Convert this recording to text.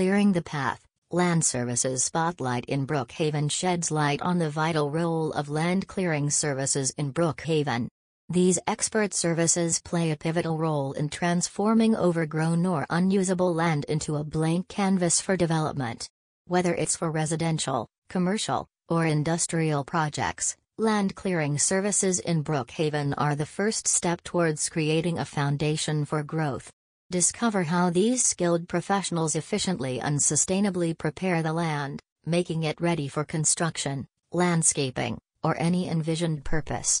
Clearing the Path, Land Services Spotlight in Brookhaven sheds light on the vital role of land clearing services in Brookhaven. These expert services play a pivotal role in transforming overgrown or unusable land into a blank canvas for development. Whether it's for residential, commercial, or industrial projects, land clearing services in Brookhaven are the first step towards creating a foundation for growth. Discover how these skilled professionals efficiently and sustainably prepare the land, making it ready for construction, landscaping, or any envisioned purpose.